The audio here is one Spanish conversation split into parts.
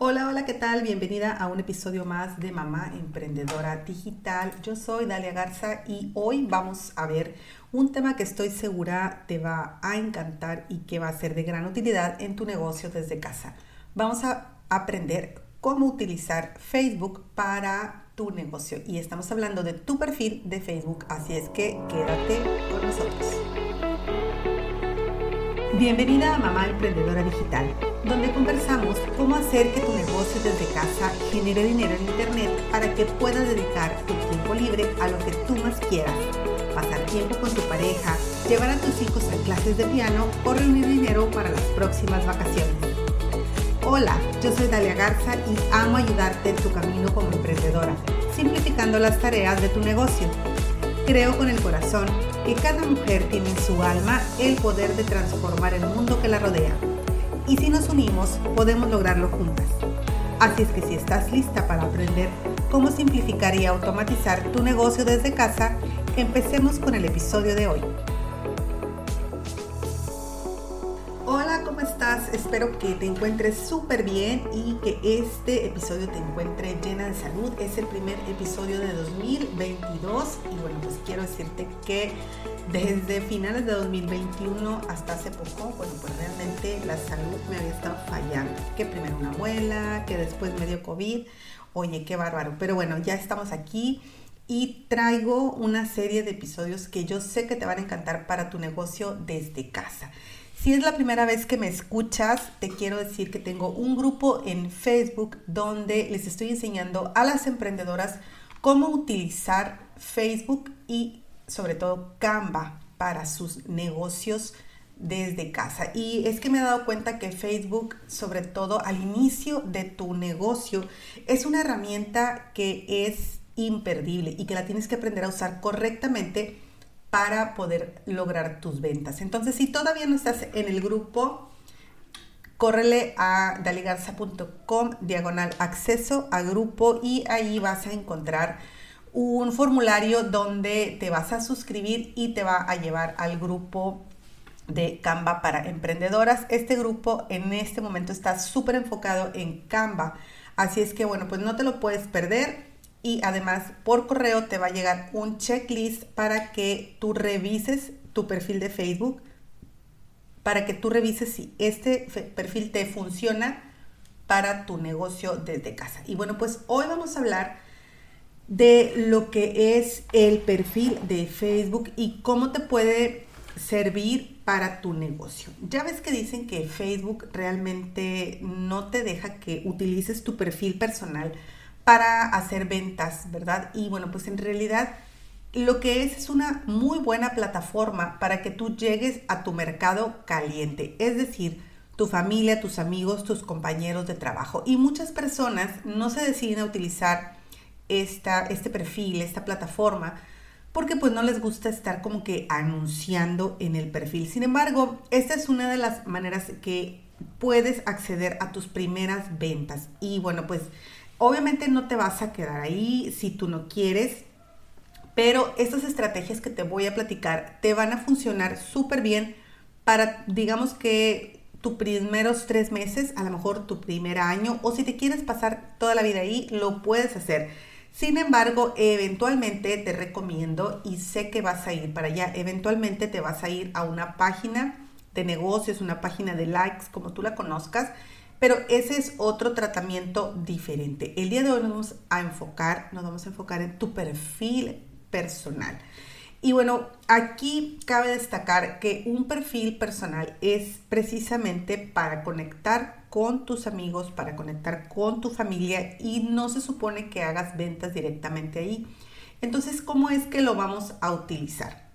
Hola, hola, ¿qué tal? Bienvenida a un episodio más de Mamá Emprendedora Digital. Yo soy Dalia Garza y hoy vamos a ver un tema que estoy segura te va a encantar y que va a ser de gran utilidad en tu negocio desde casa. Vamos a aprender cómo utilizar Facebook para tu negocio y estamos hablando de tu perfil de Facebook, así es que quédate con nosotros. Bienvenida a Mamá Emprendedora Digital, donde conversamos cómo hacer que tu negocio desde casa genere dinero en Internet para que puedas dedicar tu tiempo libre a lo que tú más quieras. Pasar tiempo con tu pareja, llevar a tus hijos a clases de piano o reunir dinero para las próximas vacaciones. Hola, yo soy Dalia Garza y amo ayudarte en tu camino como emprendedora, simplificando las tareas de tu negocio. Creo con el corazón que cada mujer tiene en su alma el poder de transformar el mundo que la rodea. Y si nos unimos, podemos lograrlo juntas. Así es que si estás lista para aprender cómo simplificar y automatizar tu negocio desde casa, empecemos con el episodio de hoy. Espero que te encuentres súper bien y que este episodio te encuentre llena de salud. Es el primer episodio de 2022 y bueno, pues quiero decirte que desde finales de 2021 hasta hace poco, bueno, pues realmente la salud me había estado fallando. Que primero una abuela, que después medio COVID. Oye, qué bárbaro. Pero bueno, ya estamos aquí y traigo una serie de episodios que yo sé que te van a encantar para tu negocio desde casa. Si es la primera vez que me escuchas, te quiero decir que tengo un grupo en Facebook donde les estoy enseñando a las emprendedoras cómo utilizar Facebook y sobre todo Canva para sus negocios desde casa. Y es que me he dado cuenta que Facebook, sobre todo al inicio de tu negocio, es una herramienta que es imperdible y que la tienes que aprender a usar correctamente para poder lograr tus ventas. Entonces, si todavía no estás en el grupo, córrele a daligarza.com diagonal acceso a grupo y ahí vas a encontrar un formulario donde te vas a suscribir y te va a llevar al grupo de Canva para emprendedoras. Este grupo en este momento está súper enfocado en Canva. Así es que bueno, pues no te lo puedes perder y además por correo te va a llegar un checklist para que tú revises tu perfil de Facebook, para que tú revises si este perfil te funciona para tu negocio desde casa. Y bueno, pues hoy vamos a hablar de lo que es el perfil de Facebook y cómo te puede servir para tu negocio. Ya ves que dicen que Facebook realmente no te deja que utilices tu perfil personal para hacer ventas, ¿verdad? Y bueno, pues en realidad lo que es es una muy buena plataforma para que tú llegues a tu mercado caliente, es decir, tu familia, tus amigos, tus compañeros de trabajo. Y muchas personas no se deciden a utilizar esta, este perfil, esta plataforma, porque pues no les gusta estar como que anunciando en el perfil. Sin embargo, esta es una de las maneras que puedes acceder a tus primeras ventas. Y bueno, pues Obviamente no te vas a quedar ahí si tú no quieres, pero estas estrategias que te voy a platicar te van a funcionar súper bien para, digamos que tus primeros tres meses, a lo mejor tu primer año, o si te quieres pasar toda la vida ahí, lo puedes hacer. Sin embargo, eventualmente te recomiendo y sé que vas a ir para allá, eventualmente te vas a ir a una página de negocios, una página de likes, como tú la conozcas, pero ese es otro tratamiento diferente. El día de hoy nos vamos a enfocar, nos vamos a enfocar en tu perfil personal. Y bueno, aquí cabe destacar que un perfil personal es precisamente para conectar con tus amigos, para conectar con tu familia y no se supone que hagas ventas directamente ahí. Entonces, ¿cómo es que lo vamos a utilizar?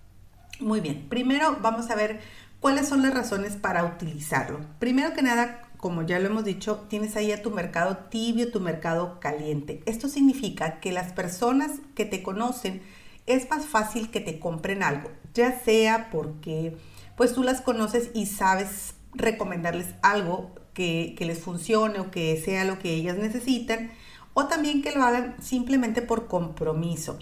Muy bien, primero vamos a ver cuáles son las razones para utilizarlo. Primero que nada, como ya lo hemos dicho, tienes ahí a tu mercado tibio, tu mercado caliente. Esto significa que las personas que te conocen es más fácil que te compren algo, ya sea porque pues tú las conoces y sabes recomendarles algo que, que les funcione o que sea lo que ellas necesitan, o también que lo hagan simplemente por compromiso.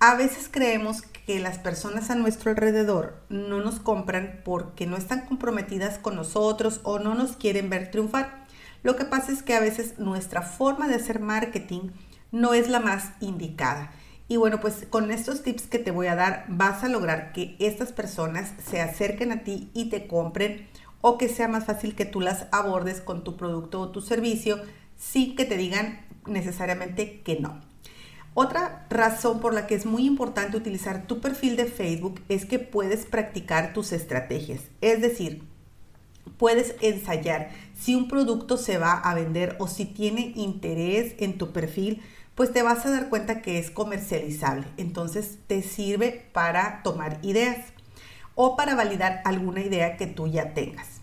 A veces creemos que las personas a nuestro alrededor no nos compran porque no están comprometidas con nosotros o no nos quieren ver triunfar. Lo que pasa es que a veces nuestra forma de hacer marketing no es la más indicada. Y bueno, pues con estos tips que te voy a dar vas a lograr que estas personas se acerquen a ti y te compren o que sea más fácil que tú las abordes con tu producto o tu servicio sin que te digan necesariamente que no. Otra razón por la que es muy importante utilizar tu perfil de Facebook es que puedes practicar tus estrategias. Es decir, puedes ensayar si un producto se va a vender o si tiene interés en tu perfil, pues te vas a dar cuenta que es comercializable. Entonces te sirve para tomar ideas o para validar alguna idea que tú ya tengas.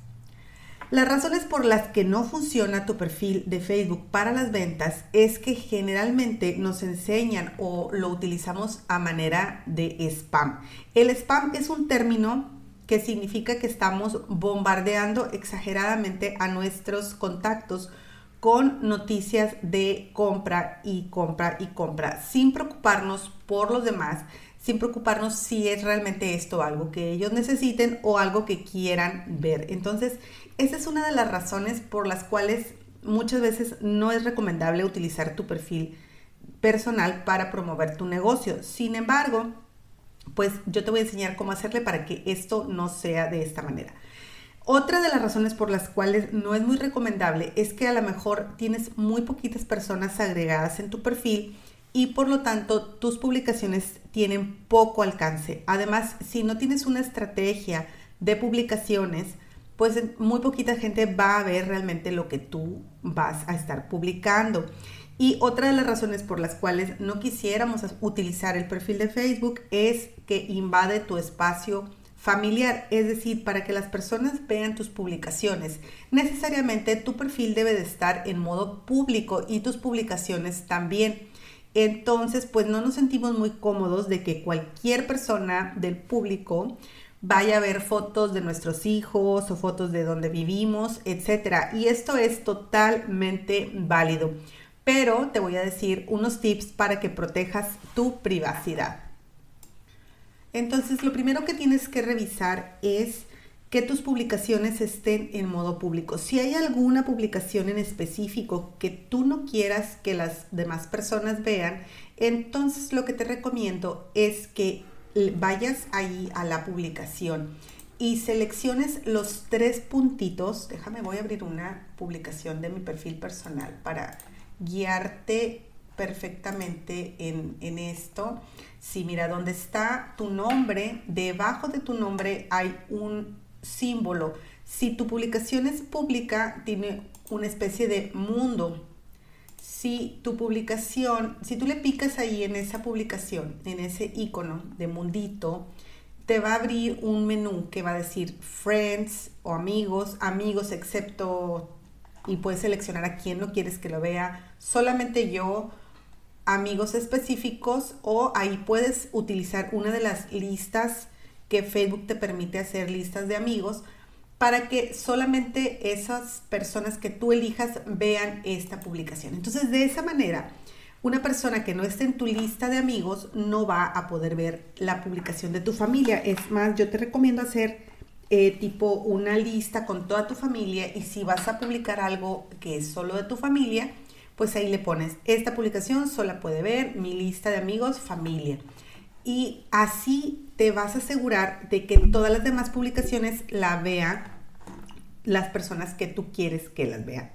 Las razones por las que no funciona tu perfil de Facebook para las ventas es que generalmente nos enseñan o lo utilizamos a manera de spam. El spam es un término que significa que estamos bombardeando exageradamente a nuestros contactos con noticias de compra y compra y compra, sin preocuparnos por los demás, sin preocuparnos si es realmente esto algo que ellos necesiten o algo que quieran ver. Entonces, esa es una de las razones por las cuales muchas veces no es recomendable utilizar tu perfil personal para promover tu negocio. Sin embargo, pues yo te voy a enseñar cómo hacerle para que esto no sea de esta manera. Otra de las razones por las cuales no es muy recomendable es que a lo mejor tienes muy poquitas personas agregadas en tu perfil y por lo tanto tus publicaciones tienen poco alcance. Además, si no tienes una estrategia de publicaciones, pues muy poquita gente va a ver realmente lo que tú vas a estar publicando. Y otra de las razones por las cuales no quisiéramos utilizar el perfil de Facebook es que invade tu espacio familiar, es decir, para que las personas vean tus publicaciones. Necesariamente tu perfil debe de estar en modo público y tus publicaciones también. Entonces, pues no nos sentimos muy cómodos de que cualquier persona del público vaya a ver fotos de nuestros hijos o fotos de donde vivimos, etc. Y esto es totalmente válido. Pero te voy a decir unos tips para que protejas tu privacidad. Entonces, lo primero que tienes que revisar es que tus publicaciones estén en modo público. Si hay alguna publicación en específico que tú no quieras que las demás personas vean, entonces lo que te recomiendo es que vayas ahí a la publicación y selecciones los tres puntitos. Déjame, voy a abrir una publicación de mi perfil personal para guiarte perfectamente en, en esto. Si mira, donde está tu nombre, debajo de tu nombre hay un símbolo. Si tu publicación es pública, tiene una especie de mundo si tu publicación, si tú le picas ahí en esa publicación, en ese icono de mundito, te va a abrir un menú que va a decir friends o amigos, amigos excepto, y puedes seleccionar a quién no quieres que lo vea, solamente yo, amigos específicos, o ahí puedes utilizar una de las listas que Facebook te permite hacer listas de amigos para que solamente esas personas que tú elijas vean esta publicación. Entonces, de esa manera, una persona que no esté en tu lista de amigos no va a poder ver la publicación de tu familia. Es más, yo te recomiendo hacer eh, tipo una lista con toda tu familia y si vas a publicar algo que es solo de tu familia, pues ahí le pones, esta publicación solo puede ver mi lista de amigos, familia. Y así te vas a asegurar de que todas las demás publicaciones la vean las personas que tú quieres que las vean.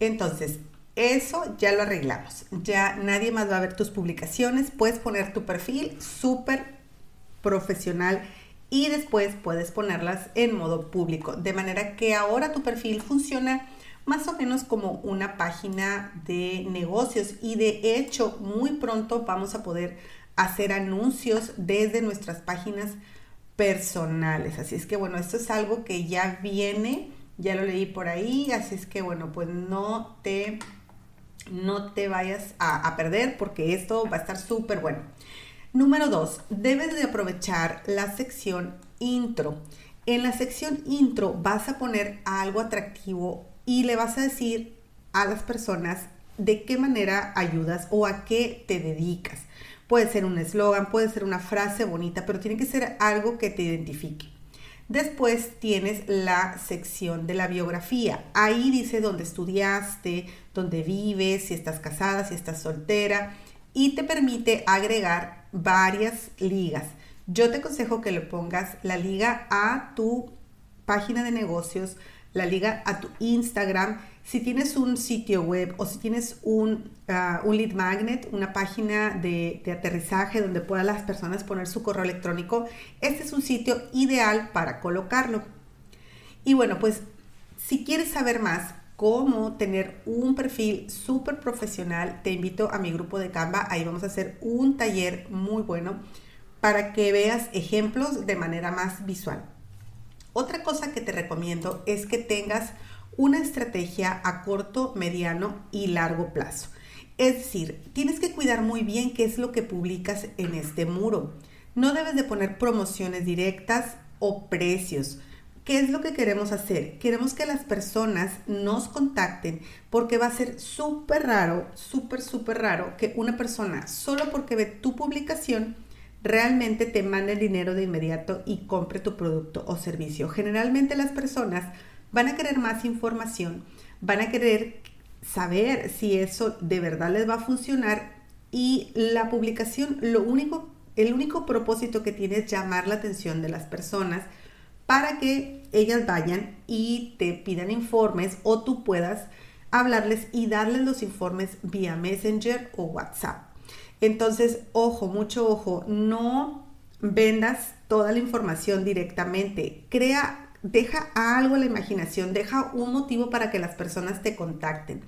Entonces, eso ya lo arreglamos. Ya nadie más va a ver tus publicaciones. Puedes poner tu perfil súper profesional y después puedes ponerlas en modo público. De manera que ahora tu perfil funciona más o menos como una página de negocios y de hecho muy pronto vamos a poder hacer anuncios desde nuestras páginas personales. Así es que bueno, esto es algo que ya viene, ya lo leí por ahí, así es que bueno, pues no te, no te vayas a, perder porque esto va a estar súper bueno. Número dos, debes de aprovechar la sección intro. En la sección intro vas a poner algo atractivo y le vas a decir a las personas de qué manera ayudas o a qué te dedicas. Puede ser un eslogan, puede ser una frase bonita, pero tiene que ser algo que te identifique. Después tienes la sección de la biografía. Ahí dice dónde estudiaste, dónde vives, si estás casada, si estás soltera y te permite agregar varias ligas. Yo te aconsejo que le pongas la liga a tu página de negocios, la liga a tu Instagram. Si tienes un sitio web o si tienes un, ah, un lead magnet, una página de, de, aterrizaje donde puedan las personas poner su correo electrónico, este es un sitio ideal para colocarlo. Y bueno, pues si quieres saber más cómo tener un perfil súper profesional, te invito a mi grupo de Canva. Ahí vamos a hacer un taller muy bueno para que veas ejemplos de manera más visual. Otra cosa que te recomiendo es que tengas una estrategia a corto, mediano y largo plazo. Es decir, tienes que cuidar muy bien qué es lo que publicas en este muro. No debes de poner promociones directas o precios. ¿Qué es lo que queremos hacer? Queremos que las personas nos contacten porque va a ser súper raro, súper, súper raro que una persona solo porque ve tu publicación realmente te mande el dinero de inmediato y compre tu producto o servicio. Generalmente las personas van a querer más información, van a querer saber si eso de verdad les va a funcionar y la publicación, lo único, el único propósito que tiene es llamar la atención de las personas para que ellas vayan y te pidan informes o tú puedas hablarles y darles los informes vía Messenger o WhatsApp. Entonces, ojo, mucho ojo, no vendas toda la información directamente. Crea, deja algo a la imaginación, deja un motivo para que las personas te contacten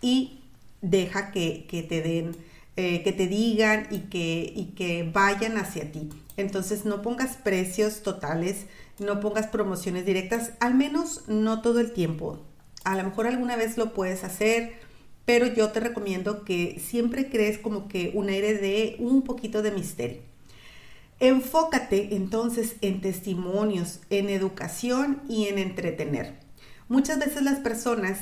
y deja que, te den, eh, que te digan y que, y que vayan hacia ti. Entonces, no pongas precios totales, no pongas promociones directas, al menos no todo el tiempo. A lo mejor alguna vez lo puedes hacer, pero yo te recomiendo que siempre crees como que un aire de un poquito de misterio. Enfócate entonces en testimonios, en educación y en entretener. Muchas veces las personas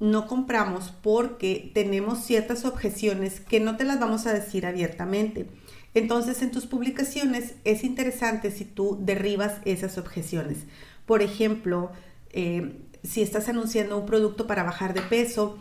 no compramos porque tenemos ciertas objeciones que no te las vamos a decir abiertamente. Entonces en tus publicaciones es interesante si tú derribas esas objeciones. Por ejemplo, eh, si estás anunciando un producto para bajar de peso,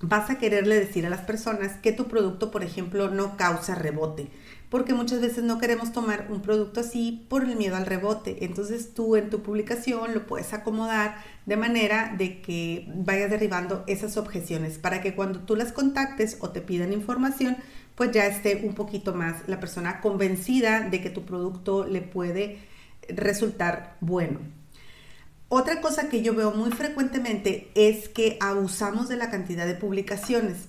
vas a quererle decir a las personas que tu producto, por ejemplo, no causa rebote, porque muchas veces no queremos tomar un producto así por el miedo al rebote. Entonces tú en tu publicación lo puedes acomodar de manera de que vayas derribando esas objeciones para que cuando tú las contactes o te pidan información, pues ya esté un poquito más la persona convencida de que tu producto le puede resultar bueno. Otra cosa que yo veo muy frecuentemente es que abusamos de la cantidad de publicaciones.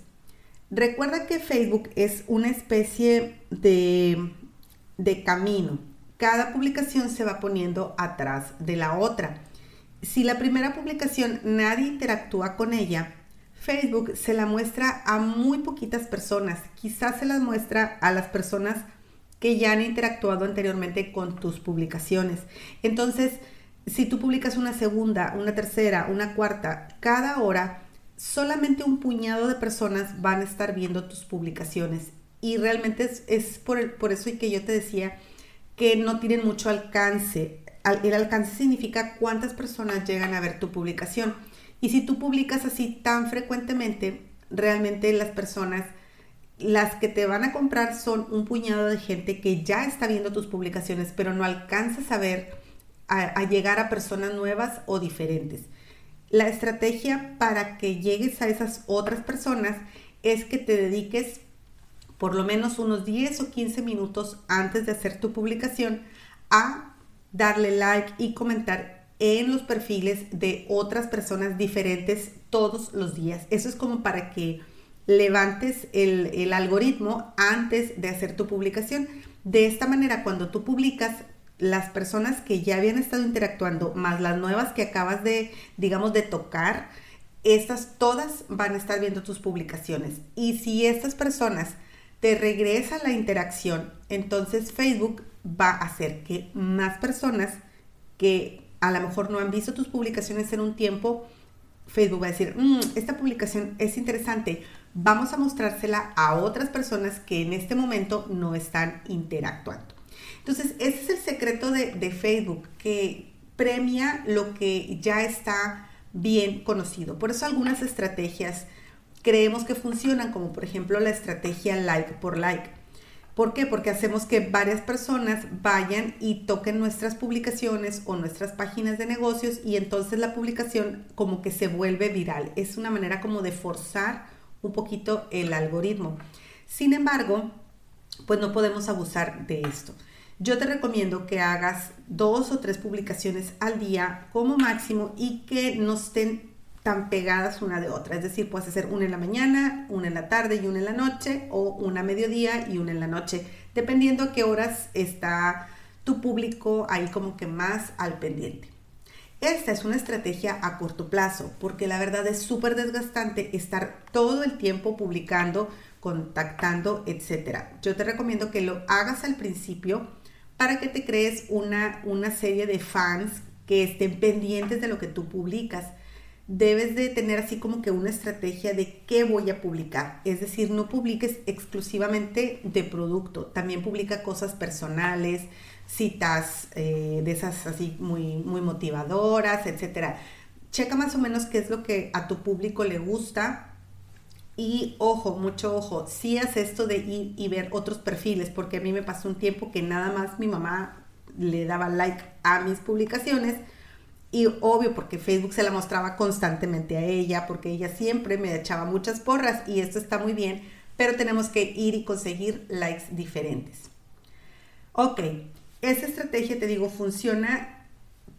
Recuerda que Facebook es una especie de, de camino. Cada publicación se va poniendo atrás de la otra. Si la primera publicación nadie interactúa con ella, Facebook se la muestra a muy poquitas personas. Quizás se las muestra a las personas que ya han interactuado anteriormente con tus publicaciones. Entonces, si tú publicas una segunda, una tercera, una cuarta, cada hora, solamente un puñado de personas van a estar viendo tus publicaciones. Y realmente es, por, eso que yo te decía que no tienen mucho alcance. El alcance significa cuántas personas llegan a ver tu publicación. Y si tú publicas así tan frecuentemente, realmente las personas, las que te van a comprar son un puñado de gente que ya está viendo tus publicaciones, pero no alcanzas a ver a, llegar a personas nuevas o diferentes. La estrategia para que llegues a esas otras personas es que te dediques por lo menos unos 10 o 15 minutos antes de hacer tu publicación a darle like y comentar en los perfiles de otras personas diferentes todos los días. Eso es como para que levantes el, el, algoritmo antes de hacer tu publicación. De esta manera, cuando tú publicas, las personas que ya habían estado interactuando, más las nuevas que acabas de, digamos, de tocar, estas todas van a estar viendo tus publicaciones. Y si estas personas te regresan la interacción, entonces Facebook va a hacer que más personas que a lo mejor no han visto tus publicaciones en un tiempo, Facebook va a decir, mm, esta publicación es interesante, vamos a mostrársela a otras personas que en este momento no están interactuando. Entonces, ese es el secreto de, Facebook, que premia lo que ya está bien conocido. Por eso algunas estrategias creemos que funcionan, como por ejemplo la estrategia like por like. ¿Por qué? Porque hacemos que varias personas vayan y toquen nuestras publicaciones o nuestras páginas de negocios y entonces la publicación como que se vuelve viral. Es una manera como de forzar un poquito el algoritmo. Sin embargo, pues no podemos abusar de esto. Yo te recomiendo que hagas dos o tres publicaciones al día como máximo y que no estén tan pegadas una de otra. Es decir, puedes hacer una en la mañana, una en la tarde y una en la noche, o una a mediodía y una en la noche, dependiendo a qué horas está tu público ahí como que más al pendiente. Esta es una estrategia a corto plazo, porque la verdad es súper desgastante estar todo el tiempo publicando, contactando, etc. Yo te recomiendo que lo hagas al principio para que te crees una, una serie de fans que estén pendientes de lo que tú publicas debes de tener así como que una estrategia de qué voy a publicar. Es decir, no publiques exclusivamente de producto, también publica cosas personales, citas eh, de esas así muy, muy motivadoras, etc. Checa más o menos qué es lo que a tu público le gusta. Y ojo, mucho ojo, si haz esto de ir y ver otros perfiles, porque a mí me pasó un tiempo que nada más mi mamá le daba like a mis publicaciones, y obvio, porque Facebook se la mostraba constantemente a ella, porque ella siempre me echaba muchas porras y esto está muy bien, pero tenemos que ir y conseguir likes diferentes. Ok, esa estrategia, te digo, funciona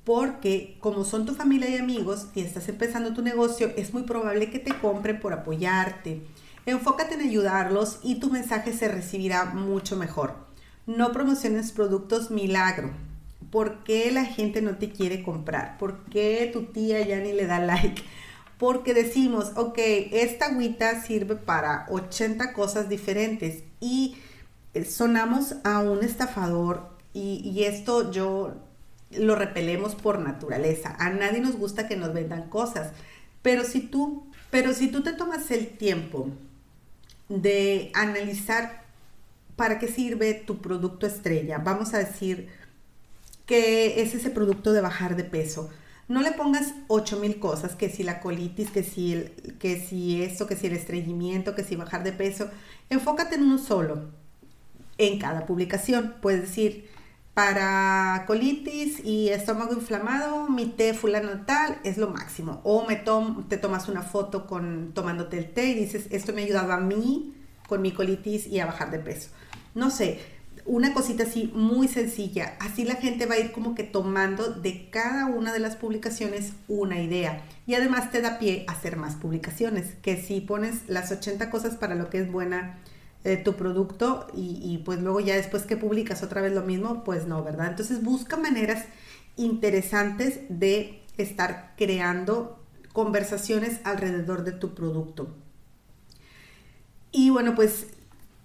porque como son tu familia y amigos y estás empezando tu negocio, es muy probable que te compren por apoyarte. Enfócate en ayudarlos y tu mensaje se recibirá mucho mejor. No promociones productos milagro ¿Por qué la gente no te quiere comprar? ¿Por qué tu tía ya ni le da like? Porque decimos, ok, esta agüita sirve para 80 cosas diferentes y eh, sonamos a un estafador y, esto yo lo repelemos por naturaleza. A nadie nos gusta que nos vendan cosas. Pero si tú, pero si tú te tomas el tiempo de analizar para qué sirve tu producto estrella, vamos a decir, que es ese producto de bajar de peso. No le pongas 8000 cosas, que si la colitis, que si, el, que si esto, que si el estreñimiento, que si bajar de peso. Enfócate en uno solo en cada publicación. Puedes decir, para colitis y estómago inflamado, mi té fulano tal es lo máximo. O me te tomas una foto con, tomándote el té y dices, esto me ha ayudado a mí con mi colitis y a bajar de peso. No sé, una cosita así muy sencilla. Así la gente va a ir como que tomando de cada una de las publicaciones una idea. Y además te da pie a hacer más publicaciones. Que si pones las 80 cosas para lo que es buena eh, tu producto y, pues luego ya después que publicas otra vez lo mismo, pues no, ¿verdad? Entonces busca maneras interesantes de estar creando conversaciones alrededor de tu producto. Y bueno, pues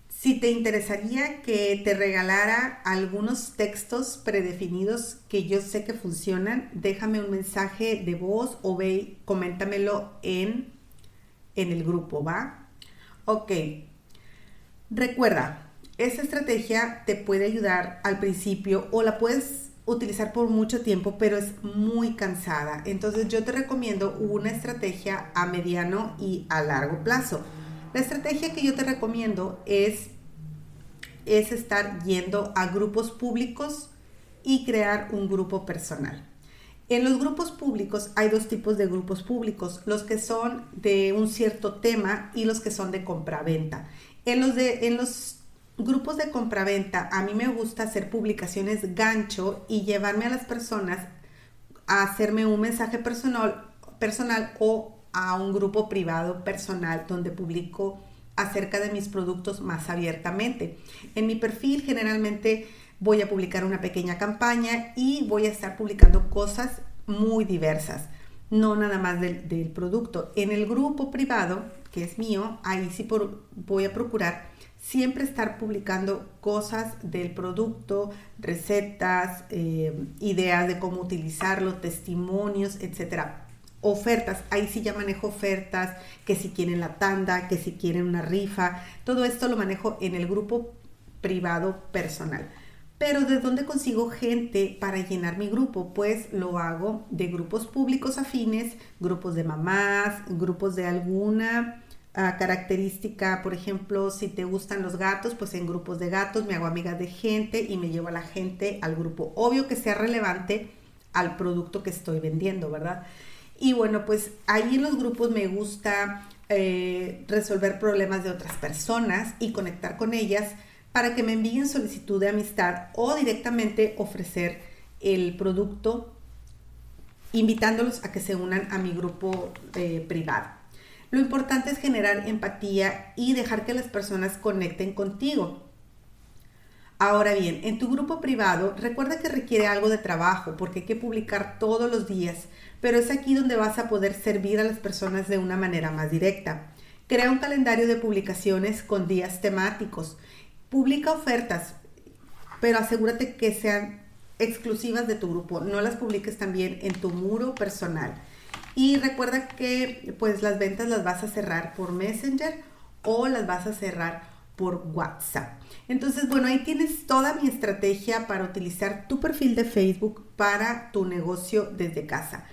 si te interesaría que te regalara algunos textos predefinidos que yo sé que funcionan, déjame un mensaje de voz o ve, coméntamelo en, en el grupo, ¿va? Ok. Recuerda, esta estrategia te puede ayudar al principio o la puedes utilizar por mucho tiempo, pero es muy cansada. Entonces yo te recomiendo una estrategia a mediano y a largo plazo. La estrategia que yo te recomiendo es es estar yendo a grupos públicos y crear un grupo personal. En los grupos públicos hay dos tipos de grupos públicos, los que son de un cierto tema y los que son de compraventa. En los, de, en los grupos de compraventa a mí me gusta hacer publicaciones gancho y llevarme a las personas a hacerme un mensaje personal, personal o a un grupo privado personal donde publico acerca de mis productos más abiertamente. En mi perfil generalmente voy a publicar una pequeña campaña y voy a estar publicando cosas muy diversas, no nada más del, producto. En el grupo privado, que es mío, ahí sí voy a procurar siempre estar publicando cosas del producto, recetas, eh, ideas de cómo utilizarlo, testimonios, etcétera ofertas, ahí sí ya manejo ofertas, que si quieren la tanda, que si quieren una rifa, todo esto lo manejo en el grupo privado personal. Pero ¿de dónde consigo gente para llenar mi grupo? Pues lo hago de grupos públicos afines, grupos de mamás, grupos de alguna ah, característica, por ejemplo, si te gustan los gatos, pues en grupos de gatos me hago amiga de gente y me llevo a la gente al grupo. Obvio que sea relevante al producto que estoy vendiendo, ¿verdad? Y bueno, pues ahí en los grupos me gusta eh, resolver problemas de otras personas y conectar con ellas para que me envíen solicitud de amistad o directamente ofrecer el producto invitándolos a que se unan a mi grupo eh, privado. Lo importante es generar empatía y dejar que las personas conecten contigo. Ahora bien, en tu grupo privado, recuerda que requiere algo de trabajo porque hay que publicar todos los días, pero es aquí donde vas a poder servir a las personas de una manera más directa. Crea un calendario de publicaciones con días temáticos Publica ofertas, pero asegúrate que sean exclusivas de tu grupo. No las publiques también en tu muro personal. Y recuerda que pues las ventas las vas a cerrar por Messenger o las vas a cerrar por WhatsApp. Entonces, bueno, ahí tienes toda mi estrategia para utilizar tu perfil de Facebook para tu negocio desde casa.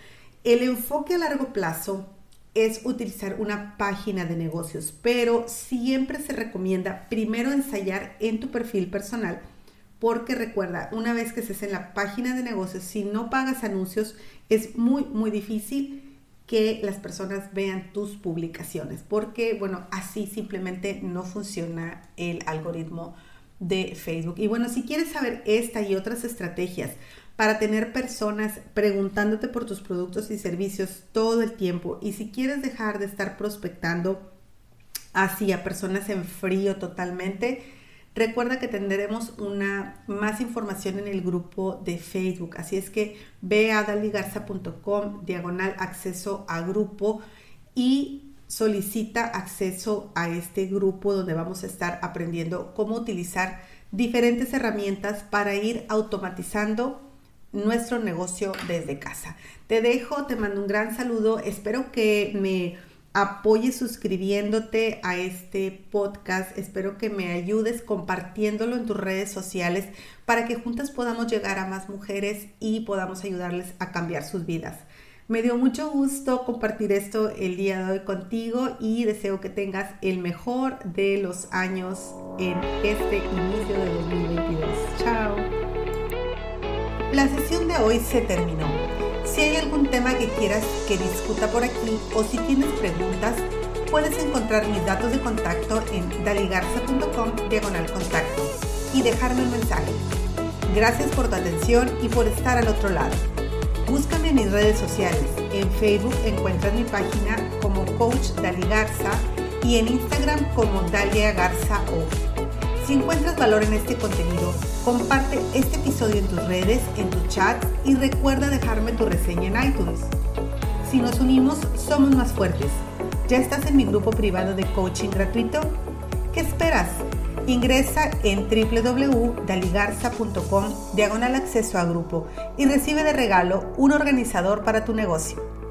El enfoque a largo plazo es utilizar una página de negocios, pero siempre se recomienda primero ensayar en tu perfil personal, porque recuerda, una vez que estés en la página de negocios, si no pagas anuncios, es muy, muy difícil que las personas vean tus publicaciones, porque, bueno, así simplemente no funciona el algoritmo de Facebook. Y bueno, si quieres saber esta y otras estrategias para tener personas preguntándote por tus productos y servicios todo el tiempo. Y si quieres dejar de estar prospectando así a personas en frío totalmente, recuerda que tendremos una más información en el grupo de Facebook. Así es que ve a daligarza.com diagonal acceso a grupo y solicita acceso a este grupo donde vamos a estar aprendiendo cómo utilizar diferentes herramientas para ir automatizando nuestro negocio desde casa. Te dejo, te mando un gran saludo, espero que me apoyes suscribiéndote a este podcast, espero que me ayudes compartiéndolo en tus redes sociales para que juntas podamos llegar a más mujeres y podamos ayudarles a cambiar sus vidas. Me dio mucho gusto compartir esto el día de hoy contigo y deseo que tengas el mejor de los años en este inicio de 2022. Chao. La sesión de hoy se terminó. Si hay algún tema que quieras que discuta por aquí o si tienes preguntas, puedes encontrar mis datos de contacto en daligarza.com diagonal contacto y dejarme un mensaje. Gracias por tu atención y por estar al otro lado. Búscame en mis redes sociales. En Facebook encuentras mi página como Coach Dali Garza y en Instagram como Dalia Garza O. Si encuentras valor en este contenido, comparte este episodio en tus redes, en tu chat y recuerda dejarme tu reseña en iTunes. Si nos unimos, somos más fuertes. ¿Ya estás en mi grupo privado de coaching gratuito? ¿Qué esperas? Ingresa en www.daligarza.com diagonal acceso a grupo y recibe de regalo un organizador para tu negocio.